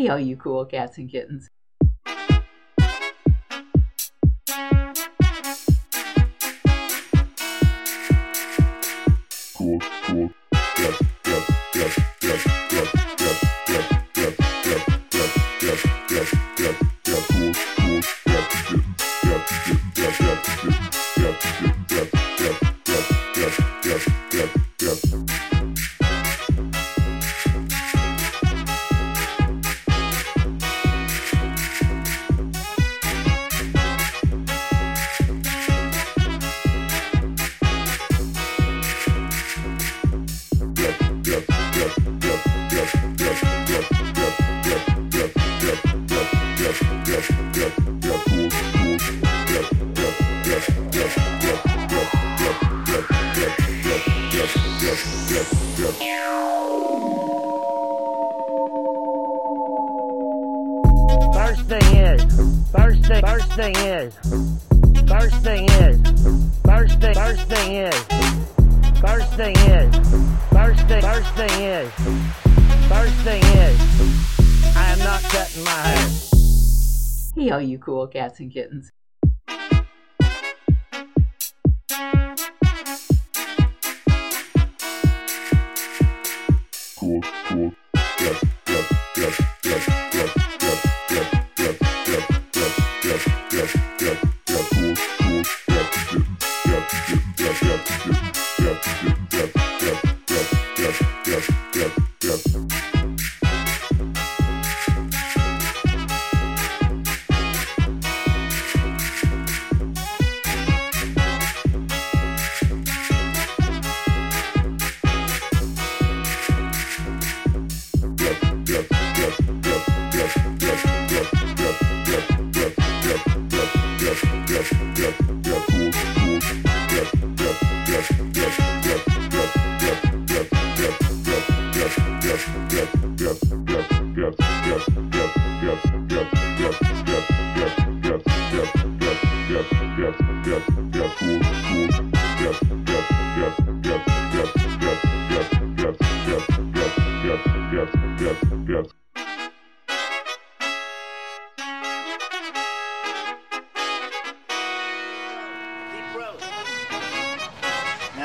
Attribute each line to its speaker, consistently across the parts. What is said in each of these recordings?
Speaker 1: Hey, all you cool cats and kittens.
Speaker 2: First thing is, first thing is, I am not cutting my hair.
Speaker 1: Hey, all you cool cats and kittens.
Speaker 3: Cool, cool,
Speaker 2: yeah, yeah. Now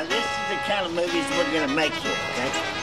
Speaker 2: this is the kind of movies we're gonna make here, okay?